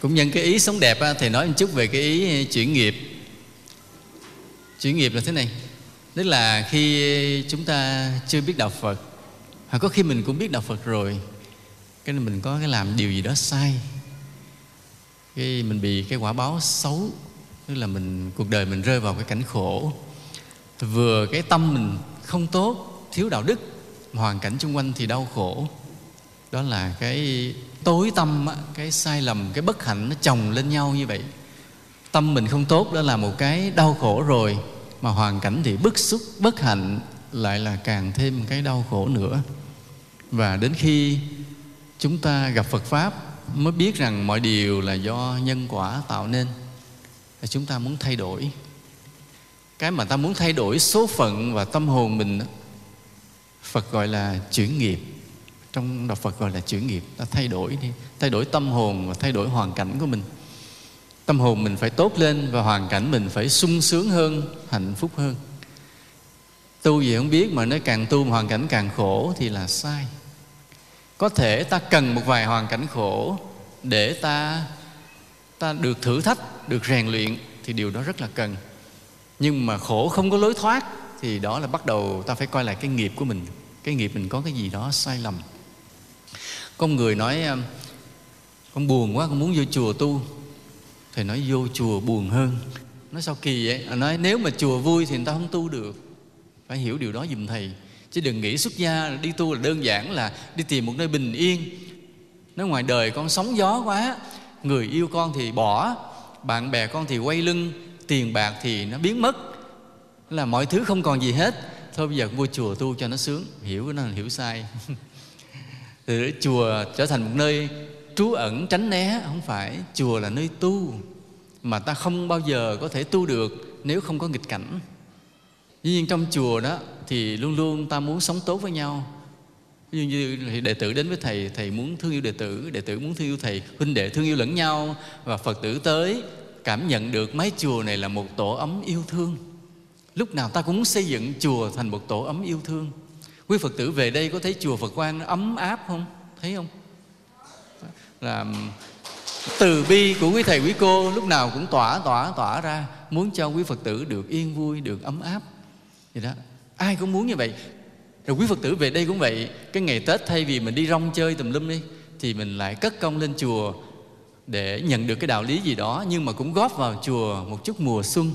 cũng nhân cái ý sống đẹp á, thầy nói một chút về cái ý chuyển nghiệp. Chuyển nghiệp là thế này tức là khi chúng ta chưa biết đạo phật hoặc có khi mình cũng biết đạo phật rồi cái nên mình có cái làm điều gì đó sai. Cái mình bị cái quả báo xấu tức là mình cuộc đời mình rơi vào cái cảnh khổ. Vừa cái tâm mình không tốt thiếu đạo đức hoàn cảnh xung quanh thì đau khổ đó là cái tối tâm cái sai lầm, cái bất hạnh nó chồng lên nhau như vậy. Tâm mình không tốt đó là một cái đau khổ rồi, mà hoàn cảnh thì bức xúc, bất hạnh lại là càng thêm cái đau khổ nữa. Và đến khi chúng ta gặp phật pháp mới biết rằng mọi điều là do nhân quả tạo nên và chúng ta muốn thay đổi. Cái mà ta muốn thay đổi số phận và tâm hồn mình phật gọi là chuyển nghiệp trong đạo phật gọi là chuyển nghiệp ta thay đổi đi, thay đổi tâm hồn và thay đổi hoàn cảnh của mình. Tâm hồn mình phải tốt lên và hoàn cảnh mình phải sung sướng hơn, hạnh phúc hơn. Tu gì không biết mà nó càng tu mà hoàn cảnh càng khổ thì là sai. Có thể ta cần một vài hoàn cảnh khổ để ta ta được thử thách, được rèn luyện thì điều đó rất là cần. Nhưng mà khổ không có lối thoát thì đó là bắt đầu ta phải coi lại cái nghiệp của mình. Cái nghiệp mình có cái gì đó sai lầm con người nói con buồn quá, con muốn vô chùa tu. Thầy nói, vô chùa buồn hơn. Nói sao kỳ vậy? Nói, nếu mà chùa vui thì người ta không tu được. Phải hiểu điều đó giùm thầy. Chứ đừng nghĩ xuất gia đi tu là đơn giản là đi tìm một nơi bình yên. Nói ngoài đời con sóng gió quá, người yêu con thì bỏ, bạn bè con thì quay lưng, tiền bạc thì nó biến mất. Là mọi thứ không còn gì hết. Thôi bây giờ vô chùa tu cho nó sướng. Hiểu nó hiểu sai. từ chùa trở thành một nơi trú ẩn tránh né không phải chùa là nơi tu mà ta không bao giờ có thể tu được nếu không có nghịch cảnh Dĩ nhiên trong chùa đó thì luôn luôn ta muốn sống tốt với nhau Ví dụ như đệ tử đến với thầy, thầy muốn thương yêu đệ tử, đệ tử muốn thương yêu thầy, huynh đệ thương yêu lẫn nhau và Phật tử tới cảm nhận được mái chùa này là một tổ ấm yêu thương. Lúc nào ta cũng muốn xây dựng chùa thành một tổ ấm yêu thương. Quý Phật tử về đây có thấy chùa Phật Quang ấm áp không? Thấy không? Là từ bi của quý thầy quý cô lúc nào cũng tỏa tỏa tỏa ra muốn cho quý Phật tử được yên vui, được ấm áp. Vậy đó. Ai cũng muốn như vậy rồi quý Phật tử về đây cũng vậy Cái ngày Tết thay vì mình đi rong chơi tùm lum đi Thì mình lại cất công lên chùa Để nhận được cái đạo lý gì đó Nhưng mà cũng góp vào chùa một chút mùa xuân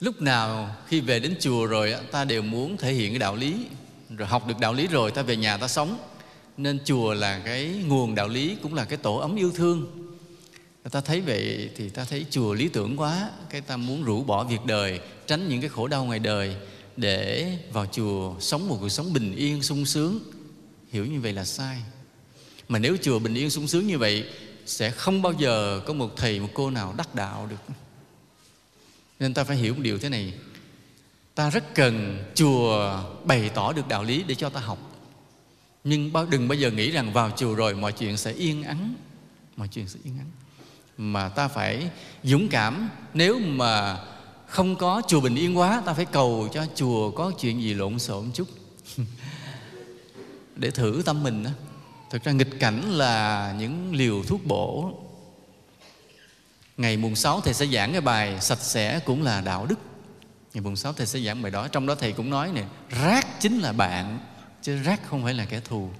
Lúc nào khi về đến chùa rồi Ta đều muốn thể hiện cái đạo lý rồi học được đạo lý rồi, ta về nhà ta sống. Nên chùa là cái nguồn đạo lý, Cũng là cái tổ ấm yêu thương. Ta thấy vậy thì ta thấy chùa lý tưởng quá. Cái ta muốn rũ bỏ việc đời, Tránh những cái khổ đau ngoài đời, để vào chùa sống một cuộc sống bình yên, sung sướng. Hiểu như vậy là sai. Mà nếu chùa bình yên, sung sướng như vậy, sẽ không bao giờ có một thầy, một cô nào đắc đạo được. Nên ta phải hiểu một điều thế này ta rất cần chùa bày tỏ được đạo lý để cho ta học. Nhưng đừng bao giờ nghĩ rằng vào chùa rồi mọi chuyện sẽ yên ắng. Mọi chuyện sẽ yên ắng. Mà ta phải dũng cảm. Nếu mà không có chùa bình yên quá, ta phải cầu cho chùa có chuyện gì lộn xộn chút. Để thử tâm mình đó. Thực ra nghịch cảnh là những liều thuốc bổ. Ngày mùng 6 thầy sẽ giảng cái bài sạch sẽ cũng là đạo đức ngày mùng 6 thầy sẽ giảng bài đó. Trong đó thầy cũng nói nè rác chính là bạn chứ rác không phải là kẻ thù.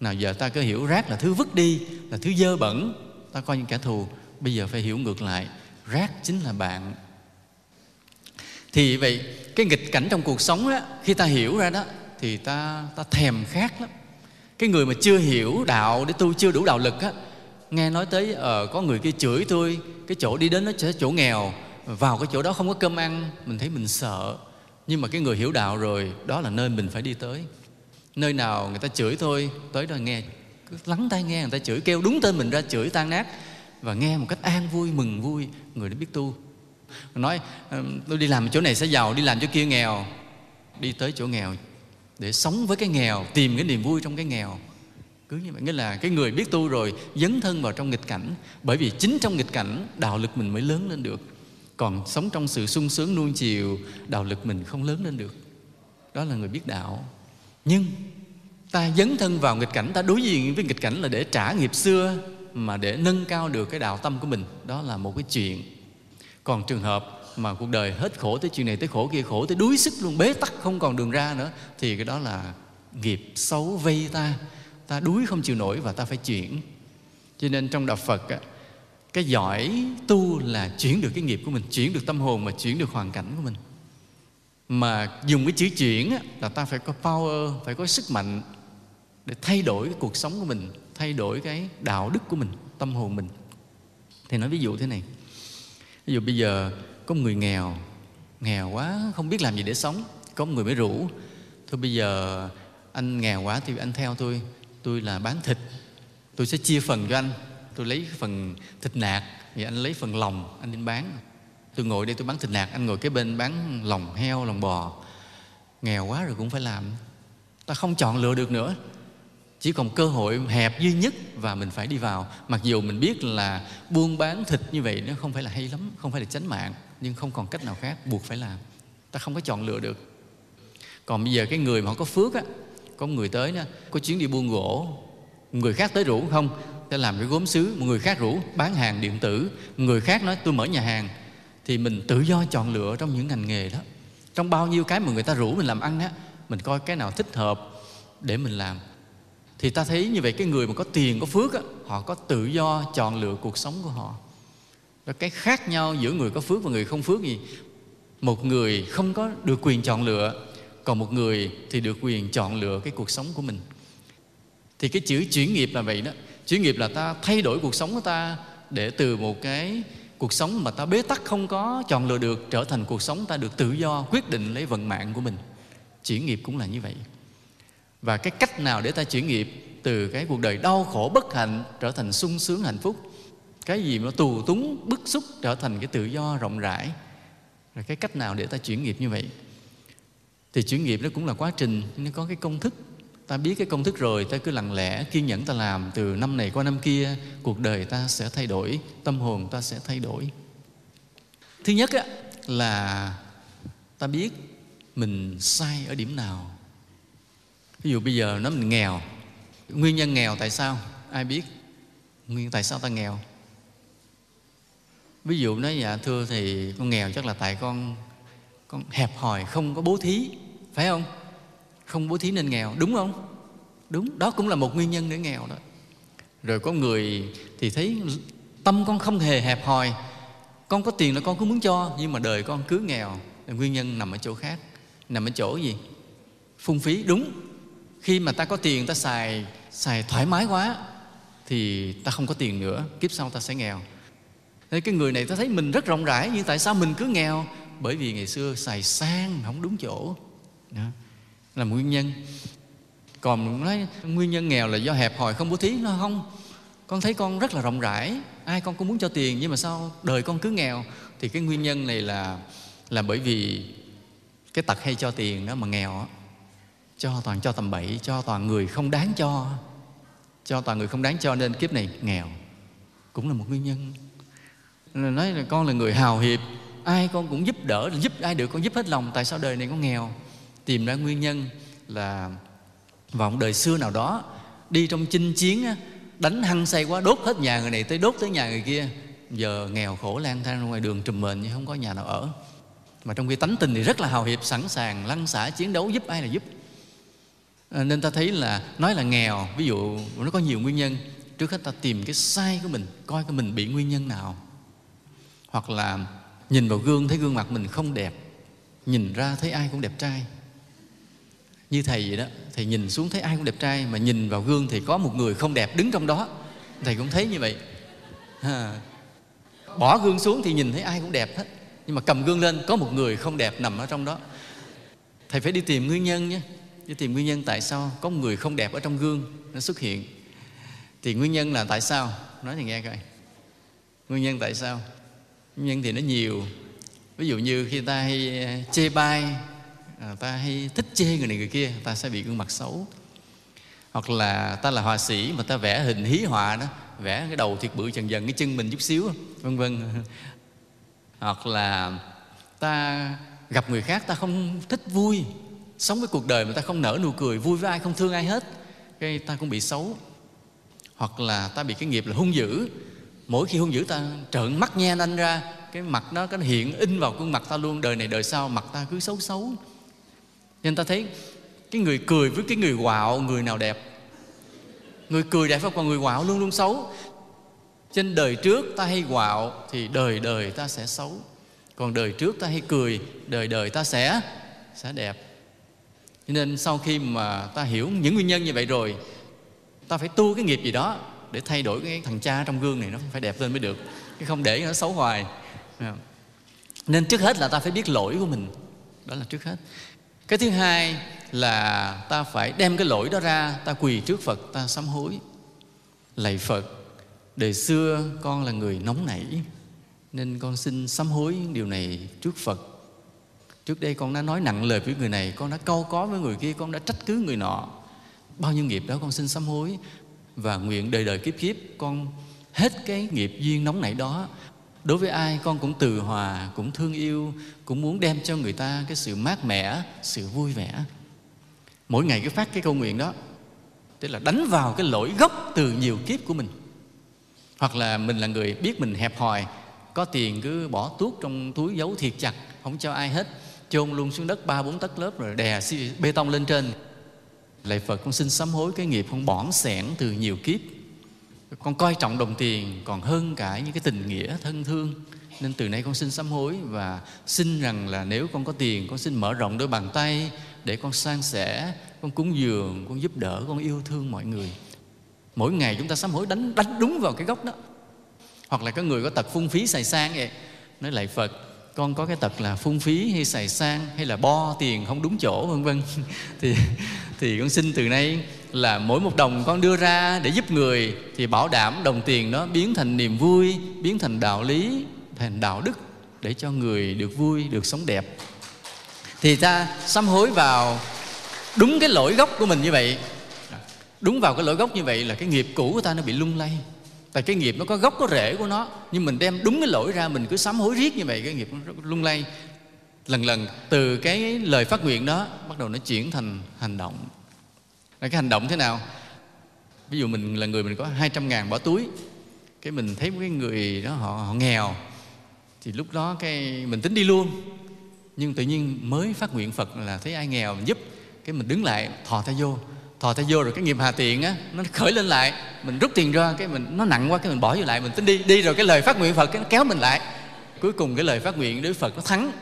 Nào giờ ta cứ hiểu rác là thứ vứt đi là thứ dơ bẩn ta coi như kẻ thù. Bây giờ phải hiểu ngược lại rác chính là bạn. Thì vậy cái nghịch cảnh trong cuộc sống đó khi ta hiểu ra đó thì ta ta thèm khát lắm. Cái người mà chưa hiểu đạo để tu chưa đủ đạo lực á nghe nói tới ờ, có người kia chửi tôi cái chỗ đi đến nó sẽ chỗ nghèo vào cái chỗ đó không có cơm ăn, mình thấy mình sợ. Nhưng mà cái người hiểu đạo rồi, đó là nơi mình phải đi tới. Nơi nào người ta chửi thôi, tới đó nghe. Cứ lắng tai nghe, người ta chửi, kêu đúng tên mình ra, chửi tan nát. Và nghe một cách an vui, mừng vui, người đã biết tu. Nói ờ, tôi đi làm chỗ này sẽ giàu, đi làm chỗ kia nghèo. Đi tới chỗ nghèo, để sống với cái nghèo, tìm cái niềm vui trong cái nghèo. Cứ như vậy, nghĩa là cái người biết tu rồi, dấn thân vào trong nghịch cảnh. Bởi vì chính trong nghịch cảnh, đạo lực mình mới lớn lên được còn sống trong sự sung sướng nuông chiều đạo lực mình không lớn lên được. Đó là người biết đạo. Nhưng ta dấn thân vào nghịch cảnh ta đối diện với nghịch cảnh là để trả nghiệp xưa mà để nâng cao được cái đạo tâm của mình. Đó là một cái chuyện. Còn trường hợp mà cuộc đời hết khổ tới chuyện này tới khổ kia khổ tới đuối sức luôn bế tắc không còn đường ra nữa thì cái đó là nghiệp xấu vây ta. Ta đuối không chịu nổi và ta phải chuyển. Cho nên trong đạo phật á, cái giỏi tu là chuyển được cái nghiệp của mình chuyển được tâm hồn mà chuyển được hoàn cảnh của mình. Mà dùng cái chữ chuyển á, là ta phải có power phải có sức mạnh để thay đổi cái cuộc sống của mình thay đổi cái đạo đức của mình tâm hồn mình. Thì nói ví dụ thế này. Ví dụ bây giờ có người nghèo nghèo quá không biết làm gì để sống có người mới rủ thôi bây giờ anh nghèo quá thì anh theo tôi tôi là bán thịt tôi sẽ chia phần cho anh tôi lấy phần thịt nạc, thì anh lấy phần lòng, anh đến bán. Tôi ngồi đây tôi bán thịt nạc, anh ngồi kế bên bán lòng heo, lòng bò. Nghèo quá rồi cũng phải làm. Ta không chọn lựa được nữa. Chỉ còn cơ hội hẹp duy nhất và mình phải đi vào. Mặc dù mình biết là buôn bán thịt như vậy nó không phải là hay lắm, không phải là tránh mạng, nhưng không còn cách nào khác, buộc phải làm. Ta không có chọn lựa được. Còn bây giờ cái người mà họ có phước á, có người tới nè, có chuyến đi buôn gỗ, người khác tới rủ không? Ta làm cái gốm sứ một người khác rủ bán hàng điện tử. Người khác nói tôi mở nhà hàng. Thì mình tự do chọn lựa trong những ngành nghề đó. Trong bao nhiêu cái mà người ta rủ mình làm ăn á mình coi cái nào thích hợp để mình làm. Thì ta thấy như vậy cái người mà có tiền có phước á, họ có tự do chọn lựa cuộc sống của họ. Đó cái khác nhau giữa người có phước và người không phước gì. Một người không có được quyền chọn lựa còn một người thì được quyền chọn lựa cái cuộc sống của mình. Thì cái chữ chuyển nghiệp là vậy đó chuyển nghiệp là ta thay đổi cuộc sống của ta để từ một cái cuộc sống mà ta bế tắc không có chọn lựa được trở thành cuộc sống ta được tự do quyết định lấy vận mạng của mình. Chuyển nghiệp cũng là như vậy. Và cái cách nào để ta chuyển nghiệp từ cái cuộc đời đau khổ bất hạnh trở thành sung sướng hạnh phúc? Cái gì mà tù túng, bức xúc trở thành cái tự do rộng rãi? Là cái cách nào để ta chuyển nghiệp như vậy? Thì chuyển nghiệp nó cũng là quá trình, nó có cái công thức ta biết cái công thức rồi ta cứ lặng lẽ kiên nhẫn ta làm. Từ năm này qua năm kia cuộc đời ta sẽ thay đổi tâm hồn ta sẽ thay đổi. Thứ nhất á, là ta biết mình sai ở điểm nào. Ví dụ bây giờ nó mình nghèo nguyên nhân nghèo tại sao? Ai biết nguyên tại sao ta nghèo? Ví dụ nói dạ thưa thì con nghèo chắc là tại con con hẹp hòi không có bố thí. Phải không? Không bố thí nên nghèo. Đúng không? Đúng. Đó cũng là một nguyên nhân để nghèo đó. Rồi có người thì thấy tâm con không hề hẹp hòi. Con có tiền là con cứ muốn cho, nhưng mà đời con cứ nghèo. Nguyên nhân nằm ở chỗ khác. Nằm ở chỗ gì? Phung phí. Đúng. Khi mà ta có tiền, ta xài xài thoải mái quá, thì ta không có tiền nữa. Kiếp sau ta sẽ nghèo. Thế cái người này ta thấy mình rất rộng rãi, nhưng tại sao mình cứ nghèo? Bởi vì ngày xưa xài sang không đúng chỗ. Đó là nguyên nhân. Còn nói, nguyên nhân nghèo là do hẹp hòi không bố thí, nó không. Con thấy con rất là rộng rãi, ai con cũng muốn cho tiền, nhưng mà sao đời con cứ nghèo? Thì cái nguyên nhân này là là bởi vì cái tật hay cho tiền đó mà nghèo cho toàn cho tầm bậy, cho toàn người không đáng cho. Cho toàn người không đáng cho nên kiếp này nghèo, cũng là một nguyên nhân. Nói là con là người hào hiệp, ai con cũng giúp đỡ, giúp ai được con giúp hết lòng, tại sao đời này con nghèo? Tìm ra nguyên nhân là vào một đời xưa nào đó, đi trong chinh chiến đánh hăng say quá, đốt hết nhà người này tới đốt tới nhà người kia. Giờ nghèo khổ lang thang ra ngoài đường trùm mền nhưng không có nhà nào ở. Mà trong khi tánh tình thì rất là hào hiệp, sẵn sàng lăn xả chiến đấu giúp ai là giúp. À, nên ta thấy là nói là nghèo, ví dụ nó có nhiều nguyên nhân, trước hết ta tìm cái sai của mình, coi cái mình bị nguyên nhân nào. Hoặc là nhìn vào gương, thấy gương mặt mình không đẹp, nhìn ra thấy ai cũng đẹp trai như thầy vậy đó thầy nhìn xuống thấy ai cũng đẹp trai mà nhìn vào gương thì có một người không đẹp đứng trong đó. Thầy cũng thấy như vậy. À, bỏ gương xuống thì nhìn thấy ai cũng đẹp hết. Nhưng mà cầm gương lên có một người không đẹp nằm ở trong đó. Thầy phải đi tìm nguyên nhân nhé. Đi tìm nguyên nhân tại sao có một người không đẹp ở trong gương nó xuất hiện. Thì nguyên nhân là tại sao? Nói thì nghe coi. Nguyên nhân tại sao? Nguyên nhân thì nó nhiều. Ví dụ như khi ta hay ờ, chê bai à, ta hay thích chê người này người kia ta sẽ bị gương mặt xấu. Hoặc là ta là họa sĩ mà ta vẽ hình hí họa đó vẽ cái đầu thiệt bự dần dần cái chân mình chút xíu vân vân. Hoặc là ta gặp người khác ta không thích vui. Sống với cuộc đời mà ta không nở nụ cười vui với ai không thương ai hết cái ta cũng bị xấu. Hoặc là ta bị cái nghiệp là hung dữ. Mỗi khi hung dữ ta trợn mắt nhe nanh ra cái mặt nó cái hiện in vào khuôn mặt ta luôn. Đời này đời sau mặt ta cứ xấu xấu nên ta thấy cái người cười với cái người quạo, người nào đẹp? Người cười đẹp và còn người quạo luôn luôn xấu. Trên đời trước ta hay quạo thì đời đời ta sẽ xấu. Còn đời trước ta hay cười, đời đời ta sẽ sẽ đẹp. Cho nên sau khi mà ta hiểu những nguyên nhân như vậy rồi, ta phải tu cái nghiệp gì đó để thay đổi cái thằng cha trong gương này nó phải đẹp lên mới được. Chứ không để nó xấu hoài. Nên trước hết là ta phải biết lỗi của mình. Đó là trước hết cái thứ hai là ta phải đem cái lỗi đó ra, ta quỳ trước phật, ta sám hối. Lạy phật, đời xưa con là người nóng nảy, nên con xin sám hối điều này trước phật. Trước đây con đã nói nặng lời với người này, con đã câu có với người kia, con đã trách cứ người nọ. Bao nhiêu nghiệp đó con xin sám hối, và nguyện đời đời kiếp kiếp con hết cái nghiệp duyên nóng nảy đó đối với ai, con cũng từ hòa, cũng thương yêu, cũng muốn đem cho người ta cái sự mát mẻ, sự vui vẻ. Mỗi ngày cứ phát cái câu nguyện đó, tức là đánh vào cái lỗi gốc từ nhiều kiếp của mình. Hoặc là mình là người biết mình hẹp hòi, có tiền cứ bỏ tuốt trong túi giấu thiệt chặt, không cho ai hết, chôn luôn xuống đất ba bốn tấc lớp rồi đè bê tông lên trên. Lạy phật, con xin sám hối cái nghiệp con bỏng sẻn từ nhiều kiếp con coi trọng đồng tiền còn hơn cả những cái tình nghĩa thân thương. Nên từ nay con xin sám hối và xin rằng là nếu con có tiền, con xin mở rộng đôi bàn tay để con san sẻ, con cúng dường, con giúp đỡ, con yêu thương mọi người. Mỗi ngày chúng ta sám hối đánh đánh đúng vào cái gốc đó. Hoặc là có người có tật phung phí xài sang vậy. Nói lại phật, con có cái tật là phung phí hay xài sang hay là bo tiền không đúng chỗ, vân vân. Thì thì con xin từ nay là mỗi một đồng con đưa ra để giúp người thì bảo đảm đồng tiền đó biến thành niềm vui, biến thành đạo lý, thành đạo đức để cho người được vui, được sống đẹp. Thì ta sám hối vào đúng cái lỗi gốc của mình như vậy. Đúng vào cái lỗi gốc như vậy là cái nghiệp cũ của ta nó bị lung lay. Tại cái nghiệp nó có gốc, có rễ của nó, nhưng mình đem đúng cái lỗi ra mình cứ sám hối riết như vậy, cái nghiệp nó lung lay. Lần lần từ cái lời phát nguyện đó bắt đầu nó chuyển thành hành động là cái hành động thế nào? Ví dụ mình là người mình có 200 ngàn bỏ túi cái mình thấy một cái người đó họ, họ nghèo thì lúc đó cái mình tính đi luôn. Nhưng tự nhiên mới phát nguyện phật là thấy ai nghèo mình giúp cái mình đứng lại thò tay vô. Thò tay vô rồi cái nghiệp hà tiện á nó khởi lên lại. Mình rút tiền ra cái mình nó nặng quá cái mình bỏ vô lại mình tính đi. Đi rồi cái lời phát nguyện phật cái nó kéo mình lại. Cuối cùng cái lời phát nguyện đối phật nó thắng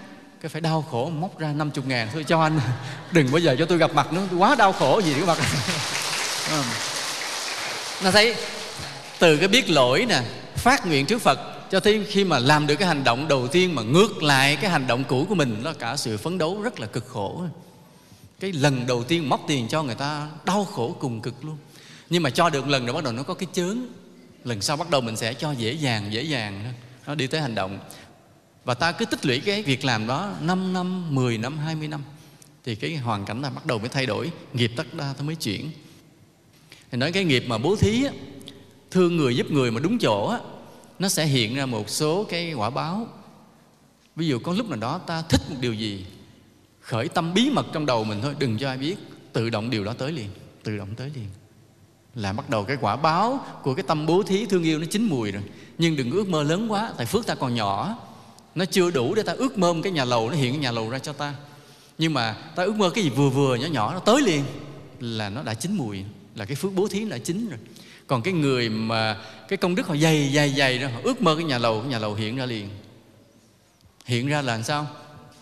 cái phải đau khổ móc ra 50 ngàn. Thôi cho anh, đừng bao giờ cho tôi gặp mặt nữa. Tôi quá đau khổ gì cái mặt. Nó thấy từ cái biết lỗi nè, phát nguyện trước phật, cho thấy khi mà làm được cái hành động đầu tiên mà ngược lại cái hành động cũ của mình nó cả sự phấn đấu rất là cực khổ. Cái lần đầu tiên móc tiền cho người ta, đau khổ cùng cực luôn. Nhưng mà cho được lần rồi bắt đầu nó có cái chướng. Lần sau bắt đầu mình sẽ cho dễ dàng dễ dàng nó đi tới hành động và ta cứ tích lũy cái việc làm đó 5 năm, 10 năm, 20 năm thì cái hoàn cảnh là bắt đầu mới thay đổi nghiệp tất đa ta mới chuyển. Thì nói cái nghiệp mà bố thí á, thương người giúp người mà đúng chỗ á, nó sẽ hiện ra một số cái quả báo. Ví dụ có lúc nào đó ta thích một điều gì khởi tâm bí mật trong đầu mình thôi đừng cho ai biết tự động điều đó tới liền tự động tới liền. Là bắt đầu cái quả báo của cái tâm bố thí thương yêu nó chín mùi rồi. Nhưng đừng ước mơ lớn quá tại phước ta còn nhỏ nó chưa đủ để ta ước mơ cái nhà lầu, nó hiện cái nhà lầu ra cho ta. Nhưng mà ta ước mơ cái gì vừa vừa, nhỏ nhỏ, nó tới liền. Là nó đã chín mùi, là cái phước bố thí đã chín rồi. Còn cái người mà, cái công đức họ dày dày dày đó, họ ước mơ cái nhà lầu, cái nhà lầu hiện ra liền. Hiện ra là làm sao?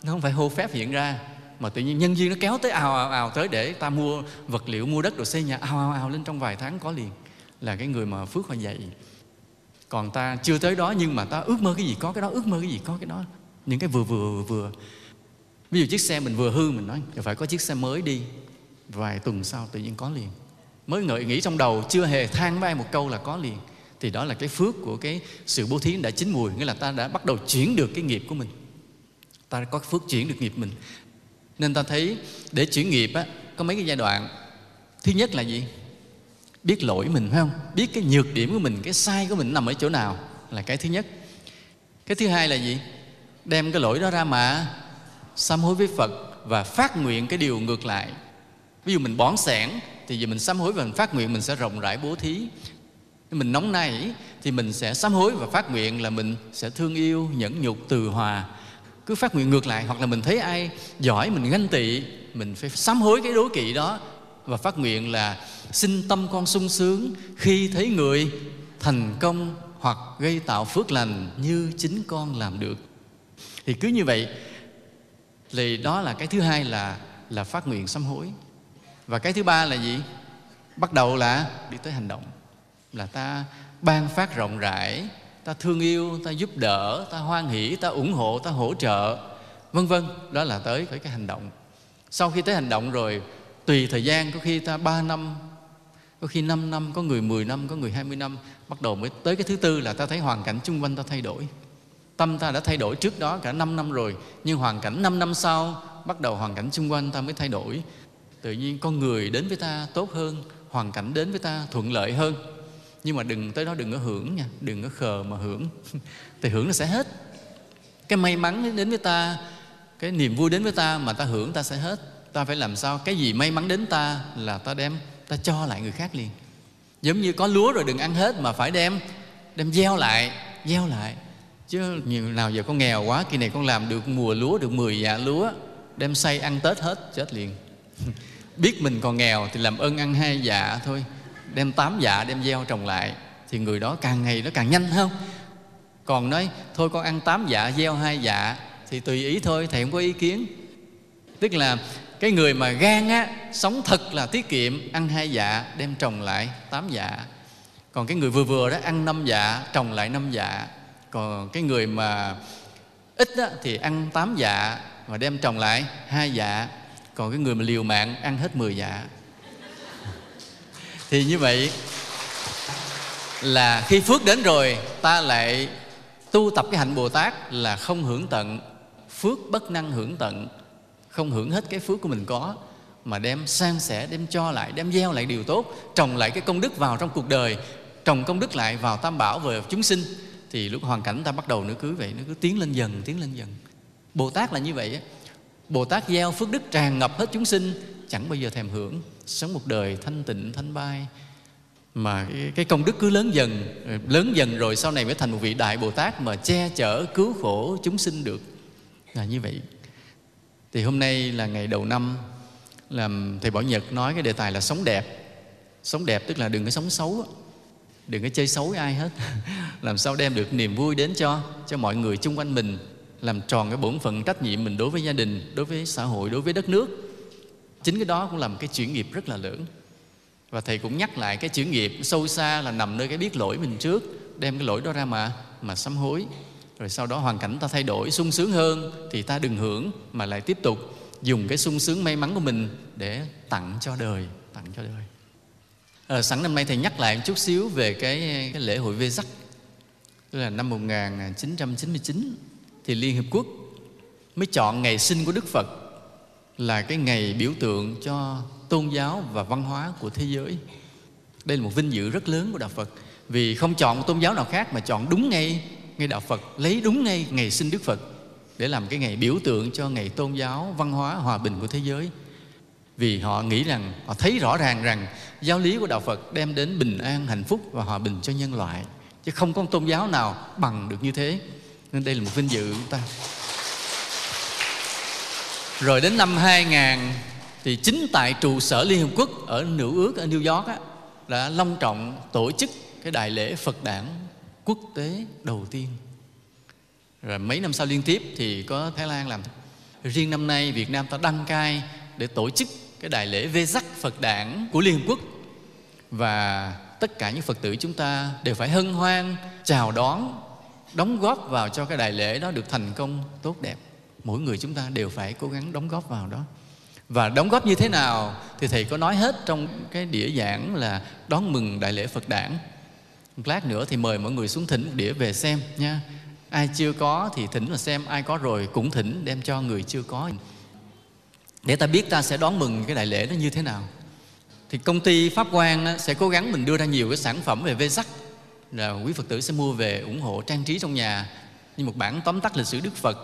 Nó không phải hô phép hiện ra, mà tự nhiên nhân viên nó kéo tới ào ào ào tới để ta mua vật liệu, mua đất rồi xây nhà, ào ào ào lên trong vài tháng có liền. Là cái người mà phước họ dày còn ta chưa tới đó nhưng mà ta ước mơ cái gì có cái đó ước mơ cái gì có cái đó. Những cái vừa vừa vừa vừa. Ví dụ chiếc xe mình vừa hư mình nói phải có chiếc xe mới đi. Vài tuần sau tự nhiên có liền. Mới ngợi nghĩ trong đầu chưa hề than với ai một câu là có liền. Thì đó là cái phước của cái sự bố thí đã chín mùi nghĩa là ta đã bắt đầu chuyển được cái nghiệp của mình. Ta có phước chuyển được nghiệp mình. Nên ta thấy để chuyển nghiệp á, có mấy cái giai đoạn. Thứ nhất là gì? Biết lỗi mình, phải không? Biết cái nhược điểm của mình, cái sai của mình nằm ở chỗ nào là cái thứ nhất. Cái thứ hai là gì? Đem cái lỗi đó ra mà sám hối với phật và phát nguyện cái điều ngược lại. Ví dụ mình bón sẻn thì giờ mình sám hối và mình phát nguyện mình sẽ rộng rãi bố thí. Mình nóng nảy thì mình sẽ sám hối và phát nguyện là mình sẽ thương yêu, nhẫn nhục, từ hòa. Cứ phát nguyện ngược lại hoặc là mình thấy ai giỏi, mình ganh tị, mình phải sám hối cái đố kỵ đó và phát nguyện là xin tâm con sung sướng khi thấy người thành công hoặc gây tạo phước lành như chính con làm được. Thì cứ như vậy, thì đó là cái thứ hai là là phát nguyện sám hối. Và cái thứ ba là gì? Bắt đầu là đi tới hành động. Là ta ban phát rộng rãi, ta thương yêu, ta giúp đỡ, ta hoan hỷ, ta ủng hộ, ta hỗ trợ, vân vân. Đó là tới với cái hành động. Sau khi tới hành động rồi tùy thời gian, có khi ta 3 năm, có khi 5 năm, có người 10 năm, có người 20 năm. Bắt đầu mới tới cái thứ tư là ta thấy hoàn cảnh chung quanh ta thay đổi. Tâm ta đã thay đổi trước đó cả 5 năm rồi, nhưng hoàn cảnh 5 năm sau, bắt đầu hoàn cảnh chung quanh ta mới thay đổi. Tự nhiên con người đến với ta tốt hơn, hoàn cảnh đến với ta thuận lợi hơn. Nhưng mà đừng, tới đó đừng có hưởng nha, đừng có khờ mà hưởng. Thì hưởng nó sẽ hết. Cái may mắn đến với ta, cái niềm vui đến với ta mà ta hưởng ta sẽ hết ta phải làm sao cái gì may mắn đến ta là ta đem, ta cho lại người khác liền. Giống như có lúa rồi đừng ăn hết mà phải đem đem gieo lại gieo lại. Chứ nhiều nào giờ con nghèo quá, kỳ này con làm được mùa lúa, được 10 dạ lúa, đem say ăn tết hết, chết liền. Biết mình còn nghèo thì làm ơn ăn hai dạ thôi, đem tám dạ đem gieo trồng lại. Thì người đó càng ngày nó càng nhanh không? Còn nói, thôi con ăn tám dạ gieo hai dạ. Thì tùy ý thôi, thầy không có ý kiến. Tức là cái người mà gan á sống thật là tiết kiệm ăn hai dạ đem trồng lại tám dạ. Còn cái người vừa vừa đó ăn năm dạ trồng lại năm dạ. Còn cái người mà ít á, thì ăn tám dạ và đem trồng lại hai dạ. Còn cái người mà liều mạng ăn hết 10 dạ. Thì như vậy là khi phước đến rồi ta lại tu tập cái hạnh bồ tát là không hưởng tận phước bất năng hưởng tận không hưởng hết cái phước của mình có mà đem san sẻ đem cho lại đem gieo lại điều tốt trồng lại cái công đức vào trong cuộc đời trồng công đức lại vào tam bảo về chúng sinh thì lúc hoàn cảnh ta bắt đầu nó cứ vậy nó cứ tiến lên dần tiến lên dần. Bồ tát là như vậy á. Bồ tát gieo phước đức tràn ngập hết chúng sinh chẳng bao giờ thèm hưởng. Sống một đời thanh tịnh thanh bai mà cái, cái công đức cứ lớn dần ờ, lớn dần rồi sau này mới thành một vị đại bồ tát mà che chở cứu khổ chúng sinh được. Là như vậy thì hôm nay là ngày đầu năm làm thầy bảo nhật nói cái đề tài là sống đẹp. Sống đẹp tức là đừng có sống xấu đừng có chơi xấu với ai hết. Làm sao đem được niềm vui đến cho cho mọi người chung quanh mình, làm tròn cái bổn phận trách nhiệm mình đối với gia đình, đối với xã hội, đối với đất nước. Chính cái đó cũng là một cái chuyển nghiệp rất là lớn. Và thầy cũng nhắc lại cái chuyển nghiệp sâu xa là nằm nơi cái biết lỗi mình trước, đem cái lỗi đó ra mà mà sám hối rồi sau đó hoàn cảnh ta thay đổi sung sướng hơn thì ta đừng hưởng mà lại tiếp tục dùng cái sung sướng may mắn của mình để tặng cho đời tặng cho đời. À, sẵn năm nay thầy nhắc lại một chút xíu về cái, cái lễ hội Vê Sắc. Tức là năm 1999 thì Liên Hiệp Quốc mới chọn ngày sinh của Đức Phật là cái ngày biểu tượng cho tôn giáo và văn hóa của thế giới. Đây là một vinh dự rất lớn của Đạo Phật. Vì không chọn một tôn giáo nào khác mà chọn đúng ngay ngay Đạo Phật, lấy đúng ngay ngày sinh Đức Phật để làm cái ngày biểu tượng cho ngày tôn giáo, văn hóa, hòa bình của thế giới. Vì họ nghĩ rằng, họ thấy rõ ràng rằng giáo lý của Đạo Phật đem đến bình an, hạnh phúc và hòa bình cho nhân loại. Chứ không có tôn giáo nào bằng được như thế. Nên đây là một vinh dự chúng ta. Rồi đến năm 2000 thì chính tại trụ sở Liên Hợp Quốc ở Nữ ước ở New York á, đã long trọng tổ chức cái đại lễ Phật đản quốc tế đầu tiên. Rồi mấy năm sau liên tiếp thì có Thái Lan làm. Riêng năm nay Việt Nam ta đăng cai để tổ chức cái đại lễ Vê Sắc Phật đản của Liên Hợp Quốc và tất cả những Phật tử chúng ta đều phải hân hoan, chào đón, đóng góp vào cho cái đại lễ đó được thành công tốt đẹp mỗi người chúng ta đều phải cố gắng đóng góp vào đó và đóng góp như thế nào thì thầy có nói hết trong cái đĩa giảng là đón mừng đại lễ Phật đản một lát nữa thì mời mọi người xuống thỉnh một đĩa về xem nha. Ai chưa có thì thỉnh mà xem, ai có rồi cũng thỉnh, đem cho người chưa có. Để ta biết ta sẽ đón mừng cái đại lễ nó như thế nào. Thì công ty Pháp Quan sẽ cố gắng mình đưa ra nhiều cái sản phẩm về vê sắc là quý Phật tử sẽ mua về ủng hộ trang trí trong nhà như một bản tóm tắt lịch sử Đức Phật,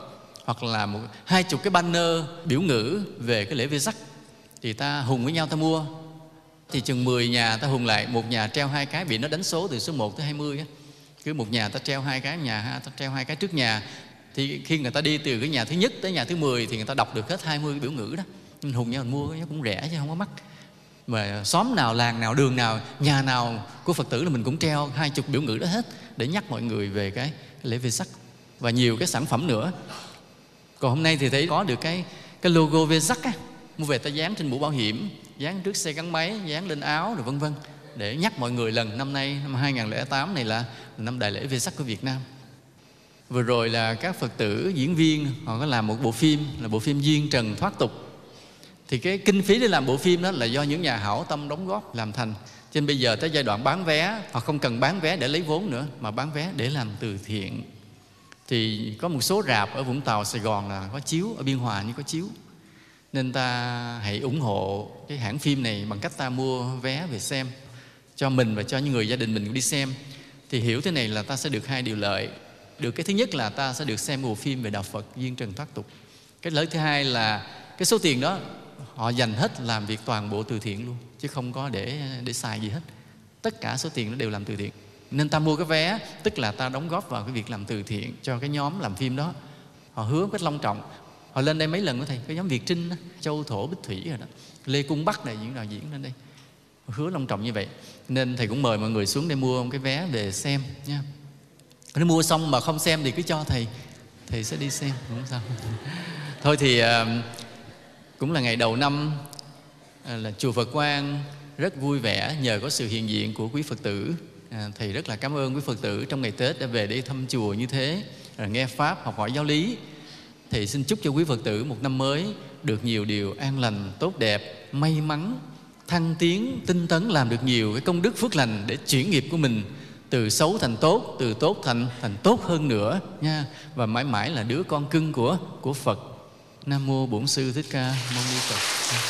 hoặc là một hai chục cái banner biểu ngữ về cái lễ vê sắc thì ta hùng với nhau ta mua thì chừng 10 nhà ta hùng lại một nhà treo hai cái bị nó đánh số từ số 1 tới 20 á. Cứ một nhà ta treo hai cái nhà ta treo hai cái trước nhà. Thì khi người ta đi từ cái nhà thứ nhất tới nhà thứ 10 thì người ta đọc được hết 20 cái biểu ngữ đó. Mình hùng nhau mình mua nó cũng rẻ chứ không có mắc. Mà xóm nào làng nào đường nào nhà nào của phật tử là mình cũng treo hai chục biểu ngữ đó hết để nhắc mọi người về cái, cái lễ về sắc và nhiều cái sản phẩm nữa. Còn hôm nay thì thấy có được cái cái logo về sắc á mua về ta dán trên mũ bảo hiểm dán trước xe gắn máy dán lên áo rồi vân vân. Để nhắc mọi người lần năm nay năm 2008 này là năm đại lễ về sắc của Việt Nam. Vừa rồi là các phật tử diễn viên họ có làm một bộ phim là bộ phim duyên trần thoát tục. Thì cái kinh phí để làm bộ phim đó là do những nhà hảo tâm đóng góp làm thành. Cho nên bây giờ tới giai đoạn bán vé họ không cần bán vé để lấy vốn nữa mà bán vé để làm từ thiện. Thì có một số rạp ở Vũng Tàu, Sài Gòn là có chiếu ở Biên Hòa như có chiếu nên ta hãy ủng hộ cái hãng phim này bằng cách ta mua vé về xem cho mình và cho những người gia đình mình đi xem. Thì hiểu thế này là ta sẽ được hai điều lợi. Được cái thứ nhất là ta sẽ được xem bộ phim về đạo Phật duyên trần thoát tục. Cái lợi thứ hai là cái số tiền đó, họ dành hết làm việc toàn bộ từ thiện luôn, chứ không có để để xài gì hết. Tất cả số tiền nó đều làm từ thiện. Nên ta mua cái vé, tức là ta đóng góp vào cái việc làm từ thiện cho cái nhóm làm phim đó. Họ hứa rất long trọng họ lên đây mấy lần của thầy cái nhóm việt trinh đó, châu thổ bích thủy rồi đó. Lê cung bắc này những đạo diễn lên đây. Hứa long trọng như vậy. Nên thầy cũng mời mọi người xuống đây mua một cái vé về xem nha. Nếu mua xong mà không xem thì cứ cho thầy thầy sẽ đi xem không sao? Thôi thì à, cũng là ngày đầu năm à, là chùa Phật Quang rất vui vẻ nhờ có sự hiện diện của quý Phật tử. À, thầy rất là cảm ơn quý Phật tử trong ngày Tết đã về đây thăm chùa như thế, à, nghe pháp, học hỏi giáo lý thì xin chúc cho quý Phật tử một năm mới được nhiều điều an lành, tốt đẹp, may mắn, thăng tiến, tinh tấn làm được nhiều cái công đức phước lành để chuyển nghiệp của mình từ xấu thành tốt, từ tốt thành thành tốt hơn nữa nha và mãi mãi là đứa con cưng của của Phật Nam mô Bổn sư Thích Ca Mâu Ni Phật.